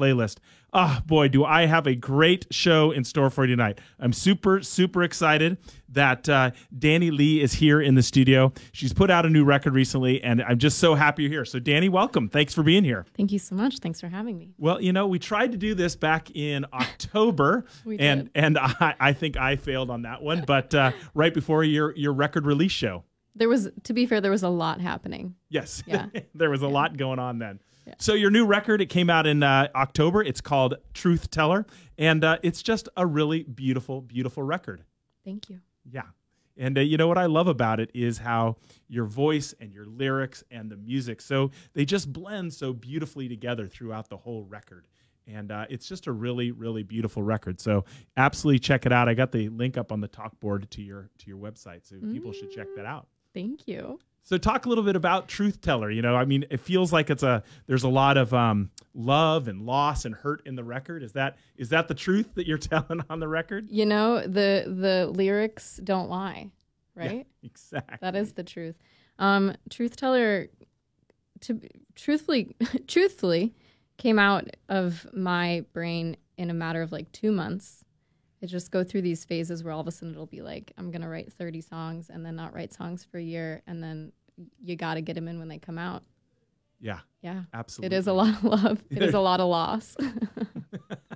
playlist. Ah, boy, do I have a great show in store for you tonight. I'm super, super excited that uh, Danni Lee is here in the studio. She's put out a new record recently, and I'm just so happy you're here. So, Danni, welcome. Thanks for being here. Thank you so much. Thanks for having me. Well, you know, we tried to do this back in October, We and did. and I, I think I failed on that one. But uh, right before your your record release show, There was, to be fair, there was a lot happening. yes, Yeah. there was a lot going on then. So your new record, it came out in uh, October. It's called Truth Teller, and uh, it's just a really beautiful, beautiful record. Thank you. Yeah. And uh, you know what I love about it is how your voice and your lyrics and the music, so they just blend so beautifully together throughout the whole record. And uh, it's just a really, really beautiful record. So absolutely check it out. I got the link up on the talk board to your to your website, so people should check that out. Thank you. So talk a little bit about Truth Teller. You know, I mean, it feels like it's a there's a lot of um, love and loss and hurt in the record. Is that is that the truth that you're telling on the record? You know, the the lyrics don't lie, right? Exactly. That is the truth. Um, Truth Teller, to truthfully, truthfully, came out of my brain in a matter of like two months. It just go through these phases where all of a sudden it'll be like I'm gonna write 30 songs and then not write songs for a year, and then you got to get them in when they come out. Yeah, Yeah, absolutely. it is a lot of love. It is a lot of loss.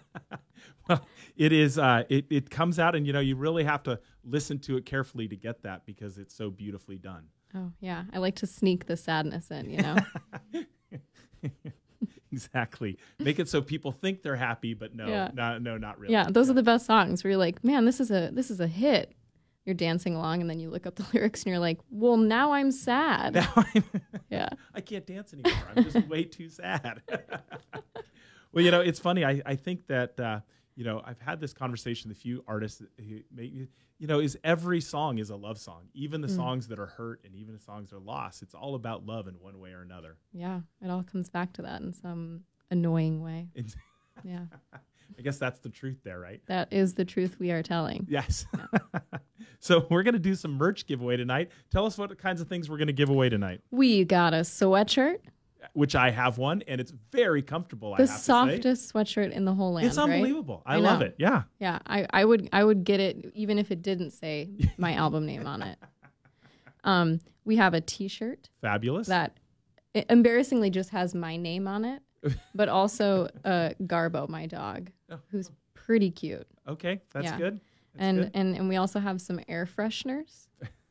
well, it is. Uh, it it comes out, and you know, you really have to listen to it carefully to get that because it's so beautifully done. oh yeah, I like to sneak the sadness in. You know. Exactly. Make it so people think they're happy, but no, Yeah. no, no, not really. Yeah, those are the best songs where you're like, man, this is a this is a hit. You're dancing along and then you look up the lyrics and you're like, well, now I'm sad. Now I'm, yeah. I can't dance anymore. I'm just way too sad. well, you know, it's funny. I, I think that, uh, you know, I've had this conversation with a few artists who make you know, is every song is a love song. Even the hmm. songs that are hurt and even the songs that are lost, it's all about love in one way or another. Yeah. It all comes back to that in some annoying way. It's, Yeah. I guess that's the truth there, right? That is the truth we are telling. Yes. so we're going to do some merch giveaway tonight. Tell us what kinds of things we're going to give away tonight, We got a sweatshirt, which I have one, and it's very comfortable. I the have to say. softest sweatshirt in the whole land. It's right? unbelievable. I, I love it. Yeah. Yeah, I, I would I would get it even if it didn't say my album name on it. Um, we have a T-shirt Fabulous. that embarrassingly just has my name on it, but also uh, Garbo, my dog, Oh. who's pretty cute. okay. That's Yeah. good. That's and, good. and and we also have some air fresheners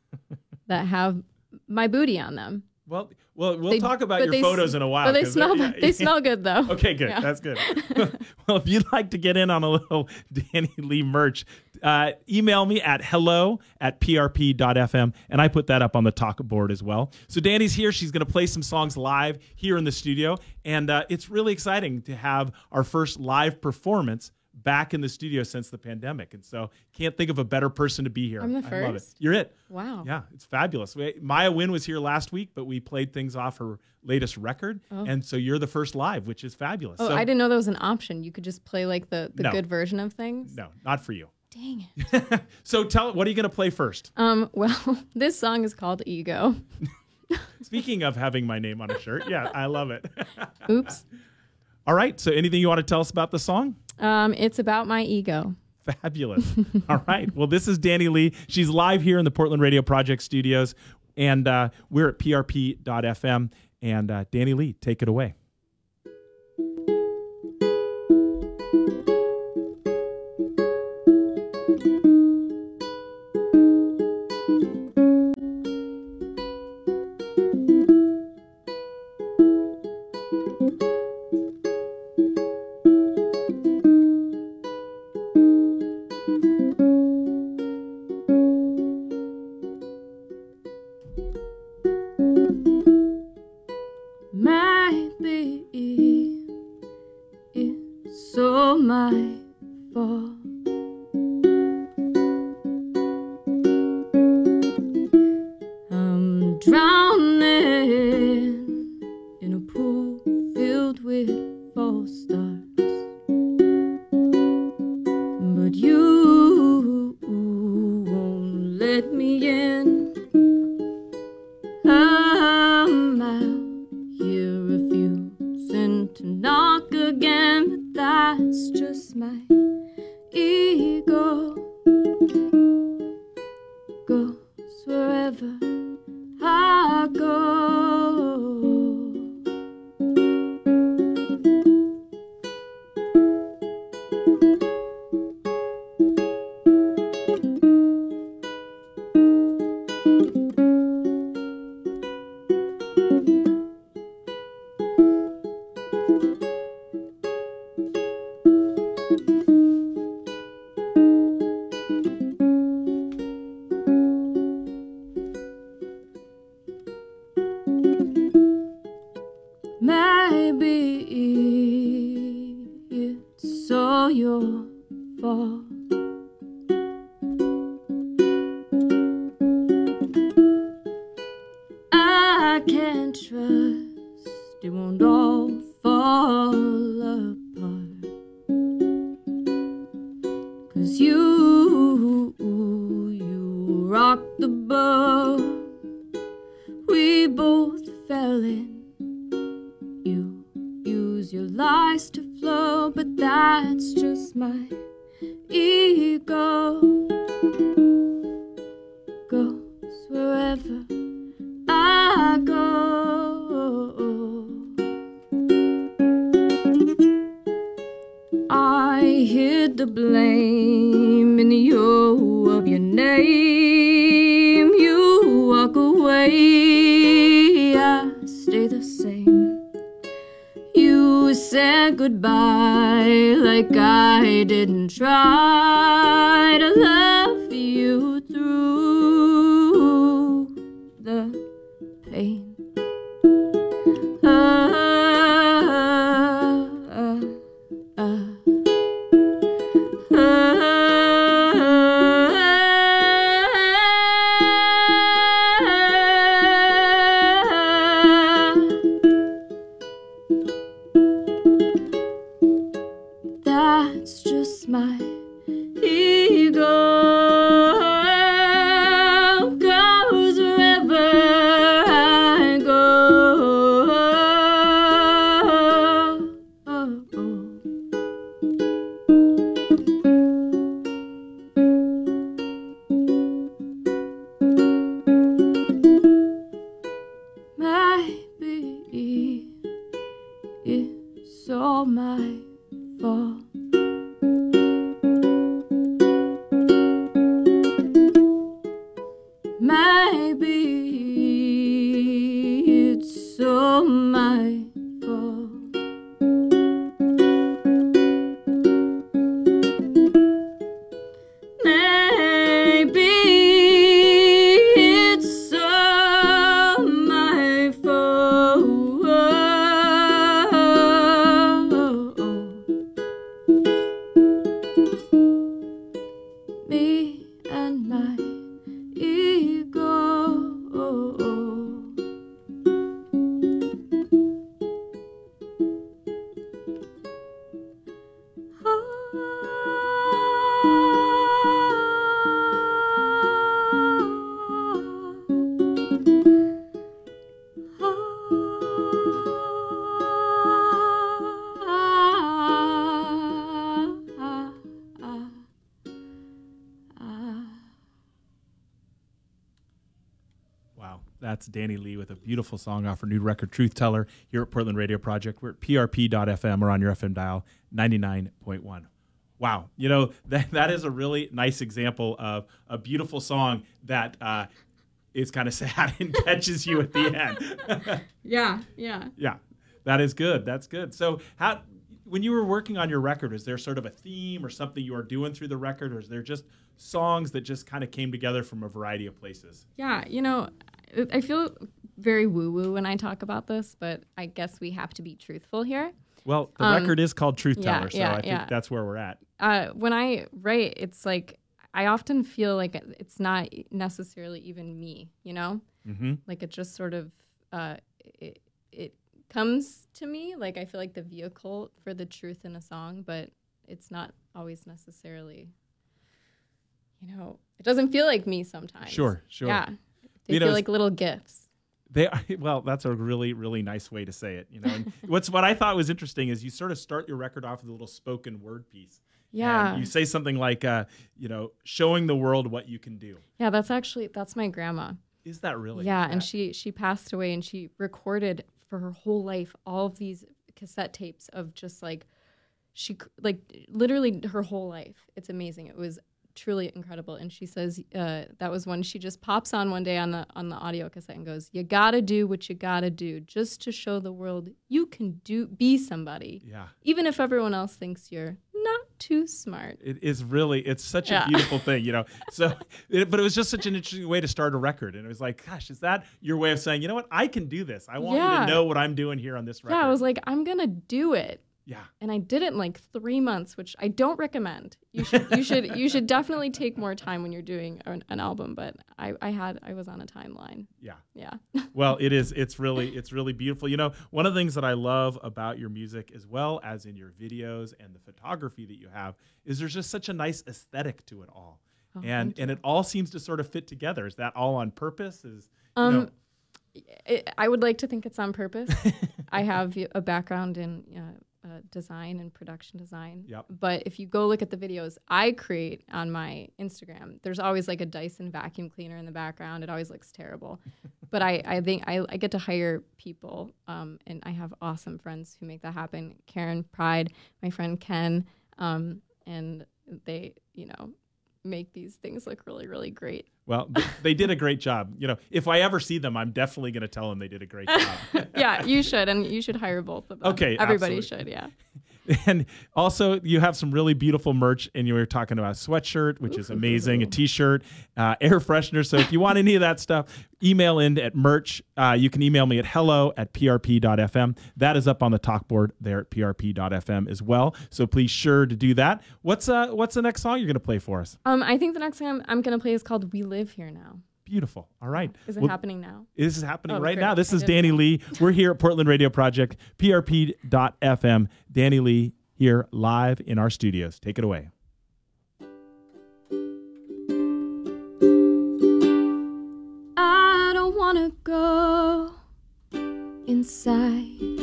that have my booty on them. Well, well, we'll They- talk about your they s- photos in a while. But they're- smell yeah, they smell good though. Okay, good. Yeah. That's good. well, if you'd like to get in on a little Danni Lee merch, uh, email me at hello at prp.fm, and I put that up on the talk board as well. So Danni's here. She's going to play some songs live here in the studio, and uh, it's really exciting to have our first live performance back in the studio since the pandemic. And so can't think of a better person to be here. I'm the I love it. first? You're it. Wow. Yeah, it's fabulous. We, Maya Wynn was here last week, but we played things off her latest record, and so you're the first live, which is fabulous. Oh, so, I didn't know that was an option. You could just play like the, the No. good version of things. No, not for you. Dang it. so tell what are you going to play first? Um, well, this song is called Ego. Speaking of having my name on a shirt, yeah, I love it. Oops. All right, so anything you want to tell us about the song? Um, it's about my ego. Fabulous. All right. Well, this is Danni Lee. She's live here in the Portland Radio Project studios, and uh, we're at prp.fm. And uh, Danni Lee, take it away. You in. You use your lies to flow, but that's just my ego. Goes wherever I go. I hid the blame in the of your name. You walk away, You said goodbye like I didn't try to love beautiful song off her new record, Truth Teller, here at Portland Radio Project. We're at prp.fm or on your FM dial, 99.1. Wow, you know, that, that is a really nice example of a beautiful song that uh, is kind of sad and catches you at the end. Yeah, yeah. yeah, that is good. That's good. So, how when you were working on your record, is there sort of a theme or something you are doing through the record, or is there just songs that just kind of came together from a variety of places? Yeah, you know, I- I feel very woo woo when I talk about this, but I guess we have to be truthful here. Well, the Um, record is called Truth yeah, Teller, so yeah, I think yeah. that's where we're at. Uh, when I write, it's like I often feel like it's not necessarily even me, you know? Mm-hmm. Like it just sort of uh, it, it comes to me. Like I feel like the vehicle for the truth in a song, but it's not always necessarily, you know, it doesn't feel like me sometimes. Sure, sure. Yeah. They You feel like little gifts. They are, well, that's a really, really nice way to say it. You know, and what's what I thought was interesting is you sort of start your record off with a little spoken word piece. Yeah. And you say something like, uh, you know, showing the world what you can do. Yeah, that's actually that's my grandma. Is that really? Yeah, and she she passed away and she recorded for her whole life all of these cassette tapes of just like she like literally her whole life. It's amazing. It was truly incredible. And she says uh, that was when she just pops on one day on the on the audio cassette and goes, "You gotta do what you gotta do just to show the world you can do be somebody, Yeah. even if everyone else thinks you're not too smart." It is really, it's such a beautiful thing, you know. So, it, but it was just such an interesting way to start a record, and it was like, gosh, is that your way of saying, you know what, I can do this. I want you to know what I'm doing here on this record. Yeah, I was like, I'm gonna do it. Yeah, and I did it in like three months, which I don't recommend. You should you should you should definitely take more time when you're doing an, an album. But I, I had I was on a timeline. yeah. Yeah. Well, it is. It's really, it's really beautiful. You know, one of the things that I love about your music, as well as in your videos and the photography that you have, is there's just such a nice aesthetic to it all, Oh, and and it all seems to sort of fit together. Is that all on purpose? Is you Um, know, it, I would like to think it's on purpose. I have a background in uh, uh, design and production design. Yep. But if you go look at the videos I create on my Instagram, there's always like a Dyson vacuum cleaner in the background. It always looks terrible. but I, I think I, I get to hire people, um, and I have awesome friends who make that happen. Karen Pride, my friend Ken, um, and they, you know, make these things look really, really great. well, they did a great job. You know, if I ever see them, I'm definitely going to tell them they did a great job. yeah, you should, and you should hire both of them. Okay, everybody absolutely. should. Yeah. and also you have some really beautiful merch and you were talking about a sweatshirt which is amazing a t-shirt uh, air freshener. So if you want any of that stuff email in at merch. Uh, you can email me at hello at prp.fm that is up on the talk board there at prp.fm as well. So please sure to do that. What's uh what's the next song you're going to play for us? Um, I think the next song I'm, I'm gonna play is called "We Live Here Now." Beautiful all right Is it Well, happening now? This is happening Oh, right great. now. This I is Danni know. Lee. We're here at Portland Radio Project, prp.fm. Danni Lee here live in our studios. Take it away. I don't wanna go inside.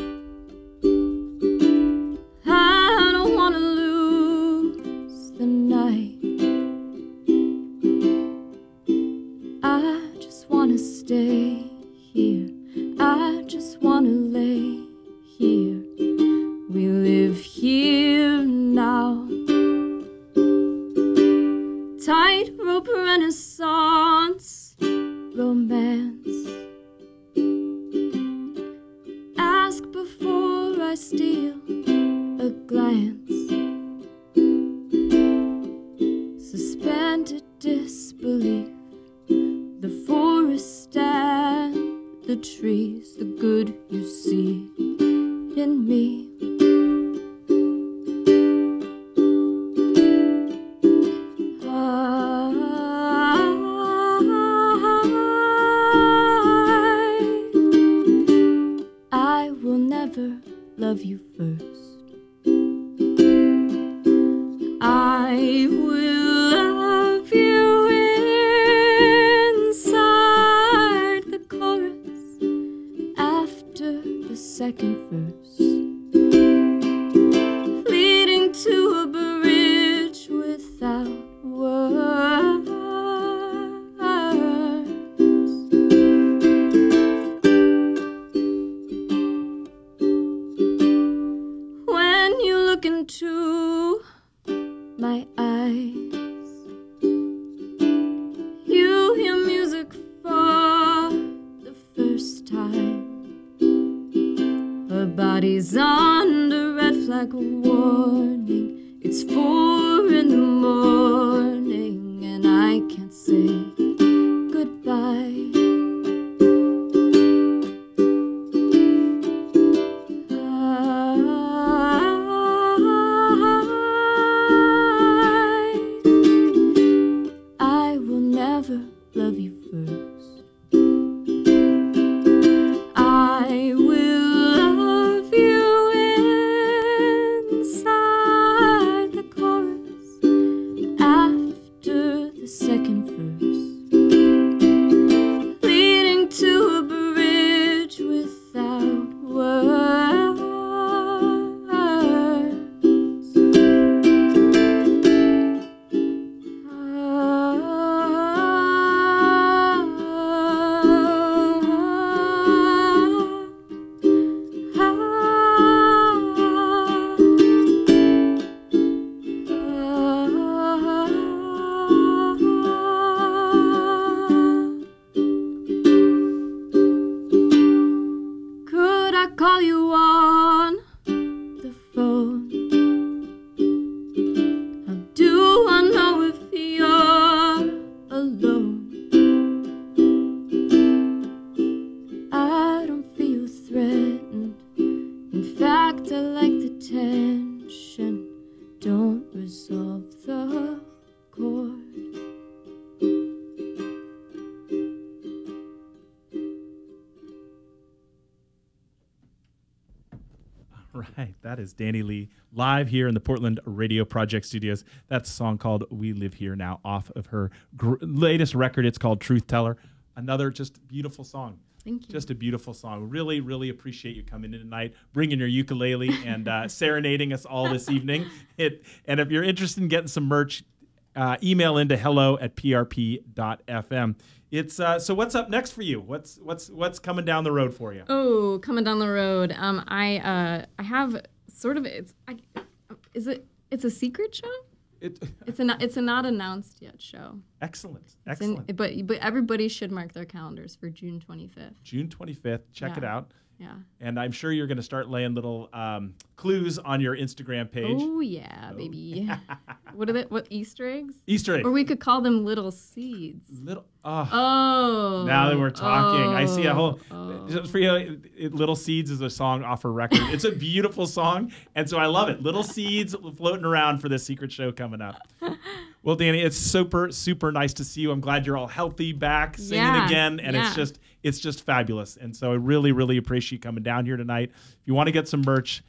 Trees, of the chord. All right, that is Danni Lee live here in the Portland Radio Project Studios. That's a song called We Live Here Now off of her gr- latest record. It's called Truth Teller. Another just beautiful song. Thank you. Just a beautiful song. Really, really appreciate you coming in tonight, bringing your ukulele and uh, serenading us all this evening. It, and if you're interested in getting some merch, uh, email into hello at prp.fm. It's uh, so. What's up next for you? What's what's what's coming down the road for you? Oh, coming down the road. Um, I uh, I have sort of it's. I, is it? It's a secret show. It, It's a not, it's a not announced yet show. excellent, It's in- excellent. but but everybody should mark their calendars for June 25th. June 25th. Check it out. Yeah. And I'm sure you're going to start laying little um, clues on your Instagram page. Oh yeah, baby. what are they? What Easter eggs? Easter eggs. Or we could call them little seeds. little. Oh, Oh. now that we're talking, I see a whole. oh. For you, it- it- Little Seeds is a song off her record. It's a beautiful song, and so I love it. Little Seeds floating around for this secret show coming up. Well, Danni, it's super, super nice to see you. I'm glad you're all healthy, back, singing Yeah, again, and it's just, it's just fabulous. And so I really, really appreciate you coming down here tonight. If you want to get some merch,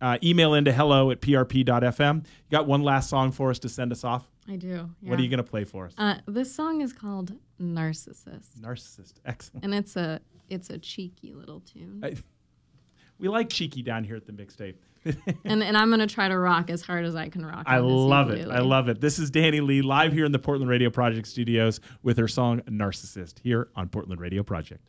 uh, email into hello at prp.fm. You got one last song for us to send us off? I do. What are you going to play for us? Uh, this song is called Narcissist, Narcissist. Excellent. and it's a it's a cheeky little tune. I- we like cheeky down here at the mixtape. and and I'm gonna try to rock as hard as I can rock. I love it. I love it. This is Danni Lee live here in the Portland Radio Project studios with her song Narcissist here on Portland Radio Project.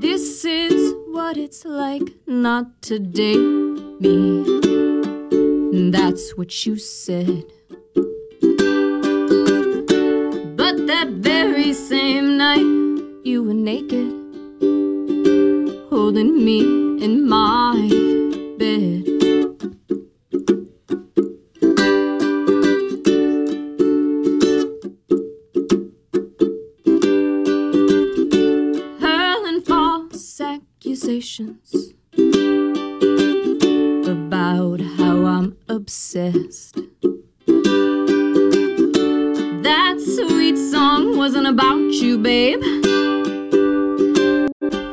This is what it's like not to date me. That's what you said. But that very same night, you were naked, holding me in my wasn't about you, babe.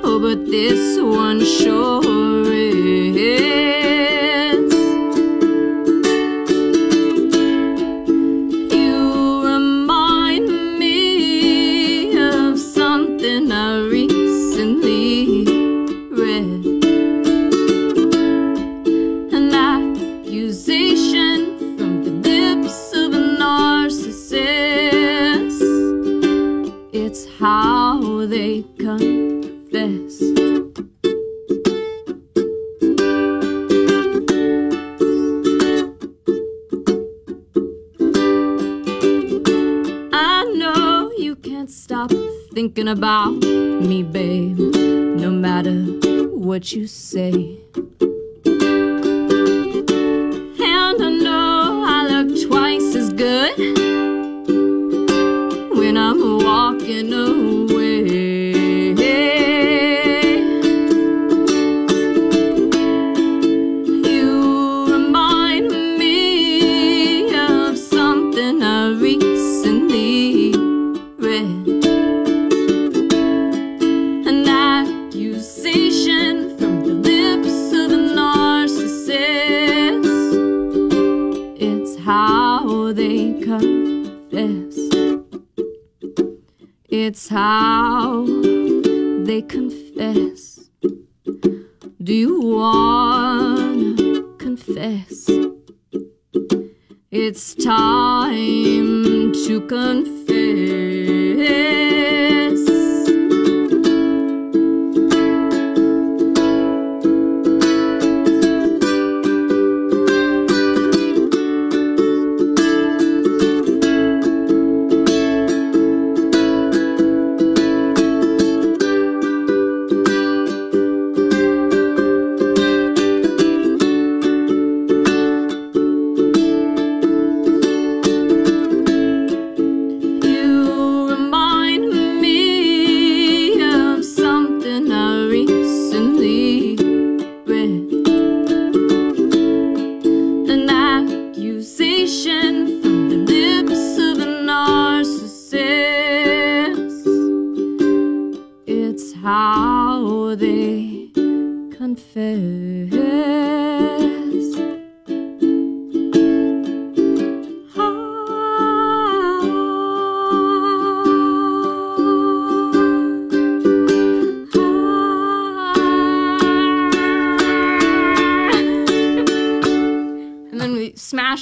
Oh, but this one sure thinking about me, babe, no matter what you say.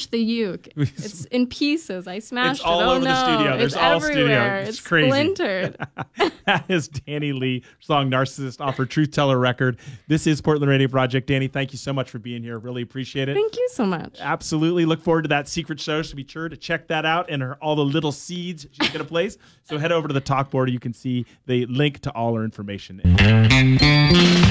The uke. It's in pieces. I smashed It's all it. Oh over the no. studio. There's it's all studio. everywhere. It's It's, crazy. splintered. that is Danni Lee, song Narcissist off her Truth Teller record. This is Portland Radio Project. Danni, thank you so much for being here. Really appreciate it. Thank you so much. Absolutely. Look forward to that secret show. So be sure to check that out and her, all the little seeds she's going to place. So head over to the talk board. You can see the link to all her information.